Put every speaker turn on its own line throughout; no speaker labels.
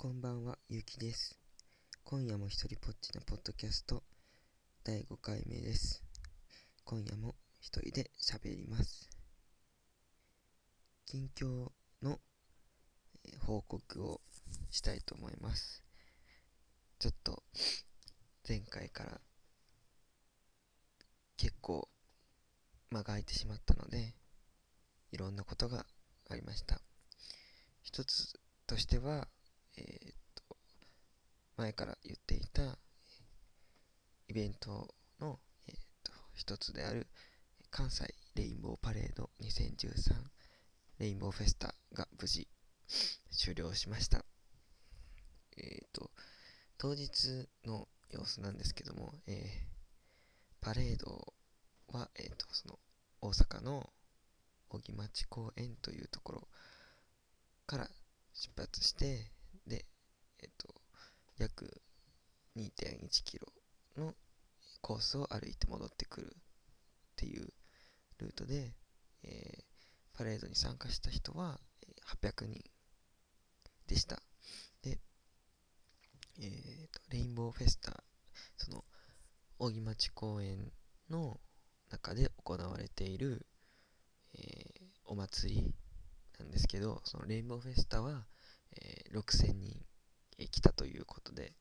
こんばんは、ゆうきです。今夜も一人ぽっちのポッドキャスト第5回目です。今夜も一人で喋ります。近況の報告をしたいと思います。ちょっと前回から結構間が空いてしまったので、いろんなことがありました。一つとしては、えーっと、前から言っていた、イベントの、えーっと、一つである、関西レインボーパレード2013レインボーフェスタが無事終了しました。えーっと、当日の様子なんですけども、えーパレードは、えーっと、その、大阪の荻町公園というところから出発して、約2.1キロのコースを歩いて戻ってくるっていうルートで、えーパレードに参加した人は800人でした。で、えーと、レインボーフェスタ、その、荻町公園の中で行われている、えーお祭りなんですけど、そのレインボーフェスタは、えー6000人来たということで、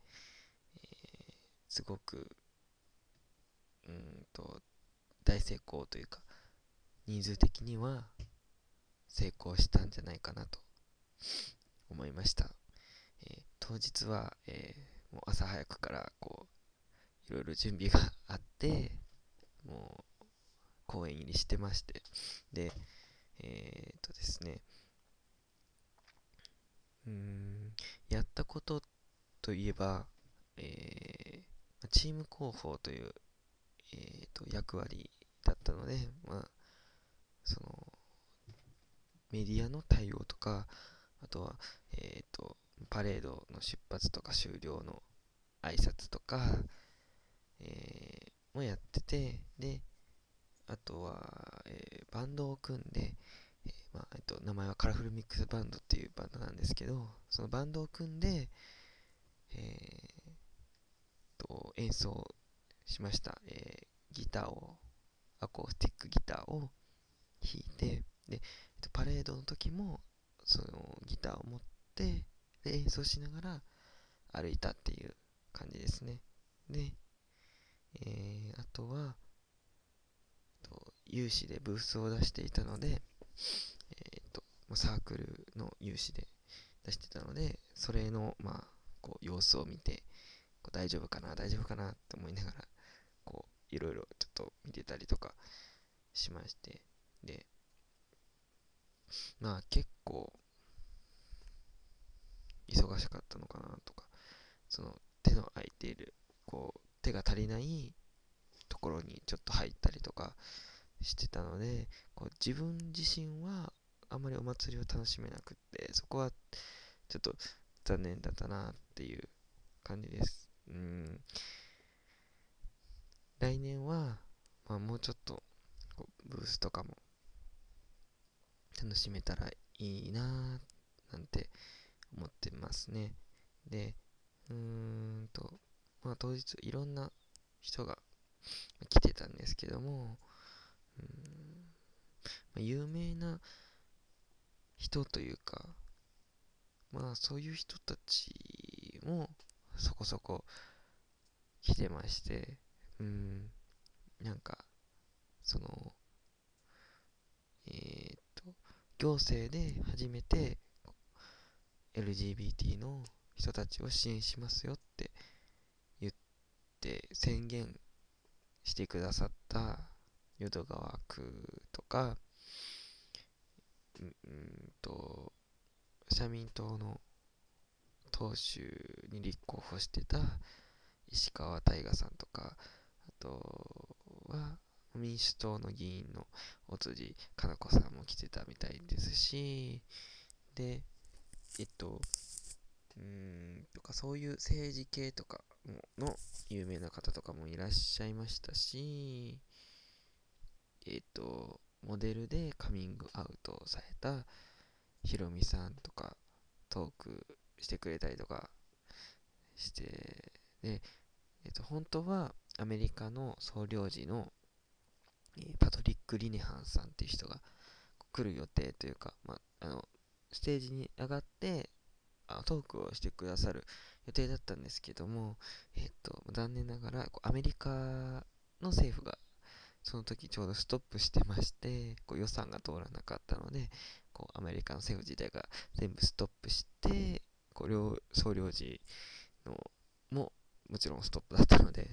えーすごく、うんと、大成功というか、人数的には成功したんじゃないかなと思いました。えー当日は、えーもう朝早くから、こう、いろいろ準備があって、もう、公園入りしてまして、で、えー、っとですね、うーん、やったことといえば、えーチーム広報という、えー、と役割だったので、まあ、その、メディアの対応とか、あとは、えー、と、パレードの出発とか終了の挨拶とか、えーもやってて、で、あとは、えーバンドを組んで、と、名前はカラフルミックスバンドっていうバンドなんですけど、そのバンドを組んで、えーと演奏しました、えーギターを、アコースティックギターを弾いて、で、えっと、パレードの時も、そのギターを持って、で、演奏しながら歩いたっていう感じですね。で、えーあとは、と有志でブースを出していたので、サークルの有志で出してたので、それの、まあ、こう様子を見て、こう大丈夫かな、大丈夫かなって思いながら、こう、いろいろちょっと見てたりとかしまして、で、まあ結構、忙しかったのかなとか、その手の空いている、こう、手が足りないところにちょっと入ったりとかしてたので、こう自分自身はあんまりお祭りを楽しめなくって、そこはちょっと残念だったなっていう感じです。うん。来年は、まあもうちょっとブースとかも楽しめたらいいななんて思ってますね。で、うーんと、まあ当日いろんな人が来てたんですけども、うんまあ、有名な人というか、まあそういう人たちもそこそこ来てまして、うん、なんか、その、えーっと、行政で初めて LGBT の人たちを支援しますよって言って宣言してくださった淀川区とか、うんと、社民党の党首に立候補してた石川大我さんとか、あとは民主党の議員の尾辻かな子さんも来てたみたいですし、で、えっと、うーん、とかそういう政治系とかの有名な方とかもいらっしゃいましたし、えっと、モデルでカミングアウトされたヒロミさんとかトークしてくれたりとかしてで、えっと、本当はアメリカの総領事の、え、パトリック・リネハンさんっていう人が来る予定というか、まあ、のステージに上がってあトークをしてくださる予定だったんですけども、えっと、残念ながらアメリカの政府がその時ちょうどストップしてましてこう予算が通らなかったのでこうアメリカの政府自体が全部ストップしてこう両総領事のももちろんストップだったので、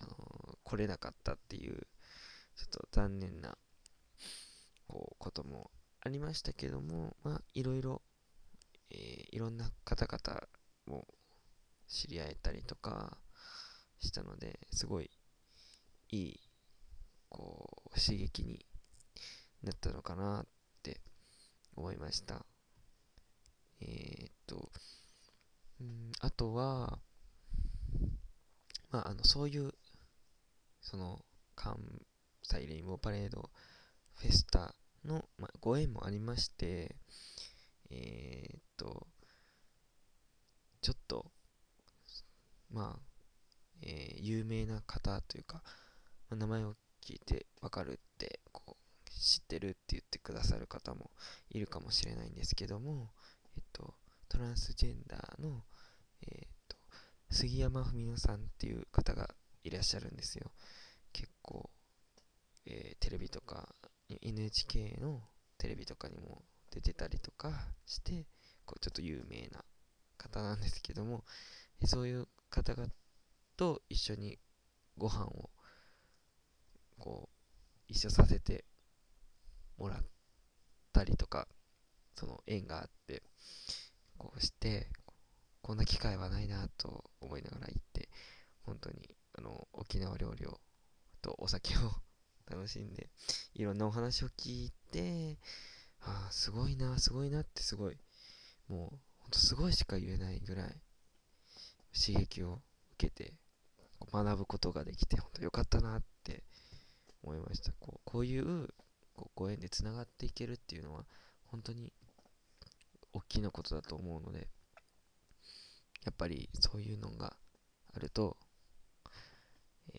あのー、来れなかったっていうちょっと残念なこうこともありましたけどもまあいろいろ、えー、いろんな方々も知り合えたりとかしたのですごいいいこう刺激になったのかなって思いました。えー、っとうんあとはまああのそういうその関西レインボーパレードフェスタの、まあ、ご縁もありましてえー、っとちょっとまあ、えー、有名な方というか、まあ、名前を聞いてわかるってこう知ってるって言ってくださる方もいるかもしれないんですけども、えっと、トランスジェンダーの、えっと、杉山文乃さんっていう方がいらっしゃるんですよ。結構、えー、テレビとか NHK のテレビとかにも出てたりとかしてこうちょっと有名な方なんですけどもそういう方々と一緒にご飯をこう一緒させてもらったりとかその縁があってこうしてこんな機会はないなと思いながら行って本当にあの沖縄料理をとお酒を 楽しんでいろんなお話を聞いてああすごいなすごいなってすごいもうほんとすごいしか言えないぐらい刺激を受けて学ぶことができて本当よかったなって思いました。こうこういうこうご縁でつながっていけるっていうのは本当に大きなことだと思うのでやっぱりそういうのがあると、え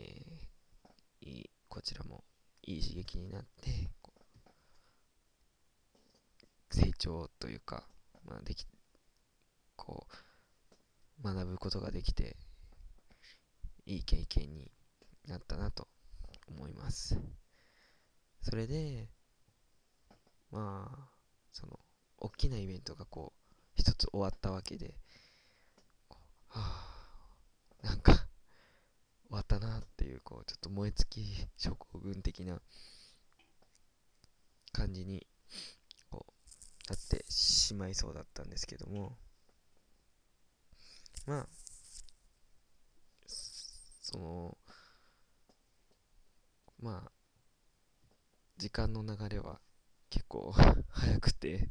ー、いいこちらもいい刺激になって成長というか、まあ、できこう学ぶことができていい経験になったなと思います。それでまあその大きなイベントがこう一つ終わったわけではあなんか終わったなっていうこうちょっと燃え尽き症候群的な感じにこうなってしまいそうだったんですけどもまあそのまあ時間の流れは結構 早くて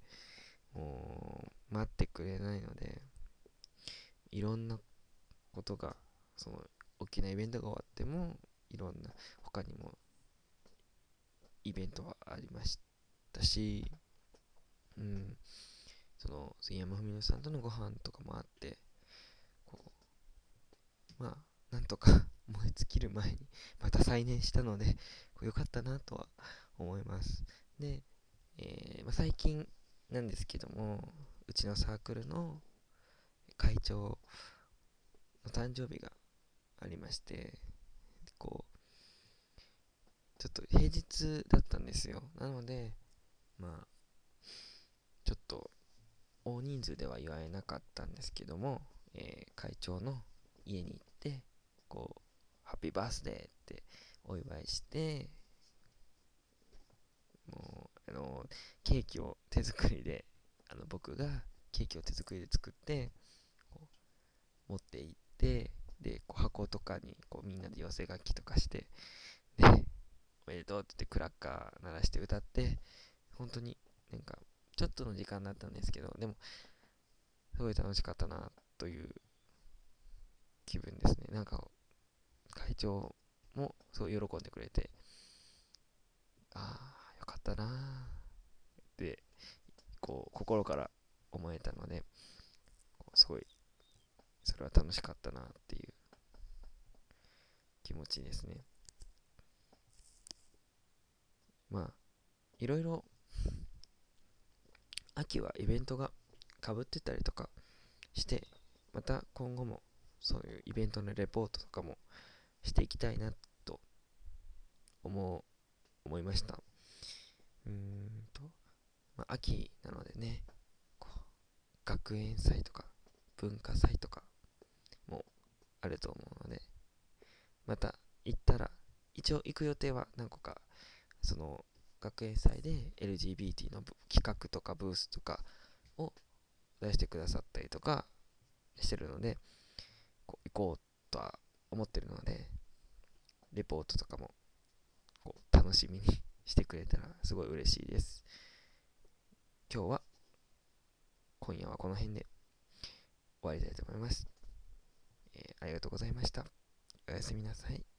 もう待ってくれないのでいろんなことがその大きなイベントが終わってもいろんな他にもイベントはありましたしうん。その杉山文乃さんとのご飯とかもあってこうまあなんとか燃え尽きる前にまた再燃したので、よかったなとは思います。で、えー、まあ、最近なんですけども、うちのサークルの会長の誕生日がありまして、こう、ちょっと平日だったんですよ。なので、まあ、ちょっと大人数では祝えなかったんですけども、えー、会長の家に行って、こう、ハッピーバースデーってお祝いして、もう、あの、ケーキを手作りで、あの、僕がケーキを手作りで作って、持って行って、で、こう箱とかにこうみんなで寄せ書きとかして、で、おめでとうって言ってクラッカー鳴らして歌って、本当になんか、ちょっとの時間だったんですけど、でも、すごい楽しかったな、という気分ですね。なんか、会長もそう喜んでくれて、ああ、よかったなって、こう、心から思えたので、すごいそれは楽しかったなっていう気持ちですね。まあいろいろ秋はイベントがかぶってたりとかしてまた今後もそういうイベントのレポートとかもしていきたいなと思う思いました。うーんと、まあ、秋なのでねこう学園祭とか文化祭とかもあると思うのでまた行ったら一応行く予定は何個かその学園祭で LGBT の企画とかブースとかを出してくださったりとかしてるのでこう行こう思ってるのでレポートとかもこう楽しみにしてくれたらすごい嬉しいです。今日は今夜はこの辺で終わりたいと思います、えー、ありがとうございました。おやすみなさい。